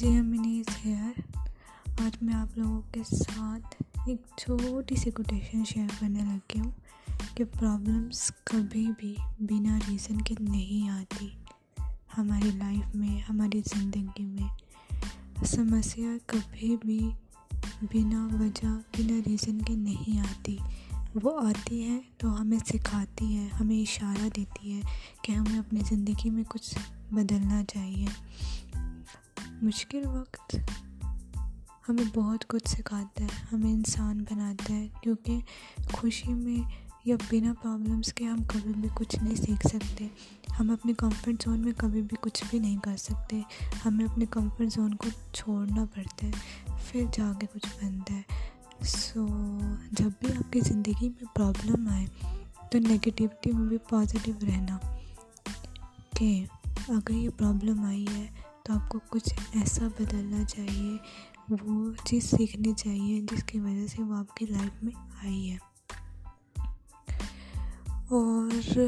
جی امنیز hair آج میں آپ لوگوں کے ساتھ ایک چھوٹی سی کوٹیشن شیئر کرنے لگی ہوں کہ پرابلمس کبھی بھی بنا ریزن کے نہیں آتی۔ ہماری لائف میں، ہماری زندگی میں سمسیا کبھی بھی بنا وجہ، بنا ریزن کے نہیں آتی۔ وہ آتی ہے تو ہمیں سکھاتی ہے، ہمیں اشارہ دیتی ہے کہ ہمیں اپنی زندگی میں کچھ بدلنا چاہیے۔ مشکل وقت ہمیں بہت کچھ سکھاتا ہے، ہمیں انسان بناتا ہے، کیونکہ خوشی میں یا بنا پرابلمس کے ہم کبھی بھی کچھ نہیں سیکھ سکتے۔ ہم اپنے کمفرٹ زون میں کبھی بھی کچھ بھی نہیں کر سکتے۔ ہمیں اپنے کمفرٹ زون کو چھوڑنا پڑتا ہے، پھر جا کے کچھ بنتا ہے۔ سو جب بھی آپ کی زندگی میں پرابلم آئے تو نگیٹیوٹی میں بھی پازیٹیو رہنا کہ اگر یہ پرابلم آئی ہے تو آپ کو کچھ ایسا بدلنا چاہیے، وہ چیز سیکھنی چاہیے جس کی وجہ سے وہ آپ کی لائف میں آئی ہے۔ اور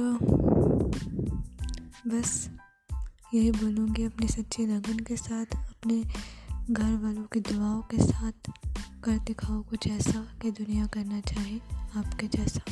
بس یہی بولوں گی اپنی سچی لگن کے ساتھ، اپنے گھر والوں کی دعاؤں کے ساتھ کر دکھاؤ کچھ ایسا کہ دنیا کرنا چاہے آپ کے جیسا۔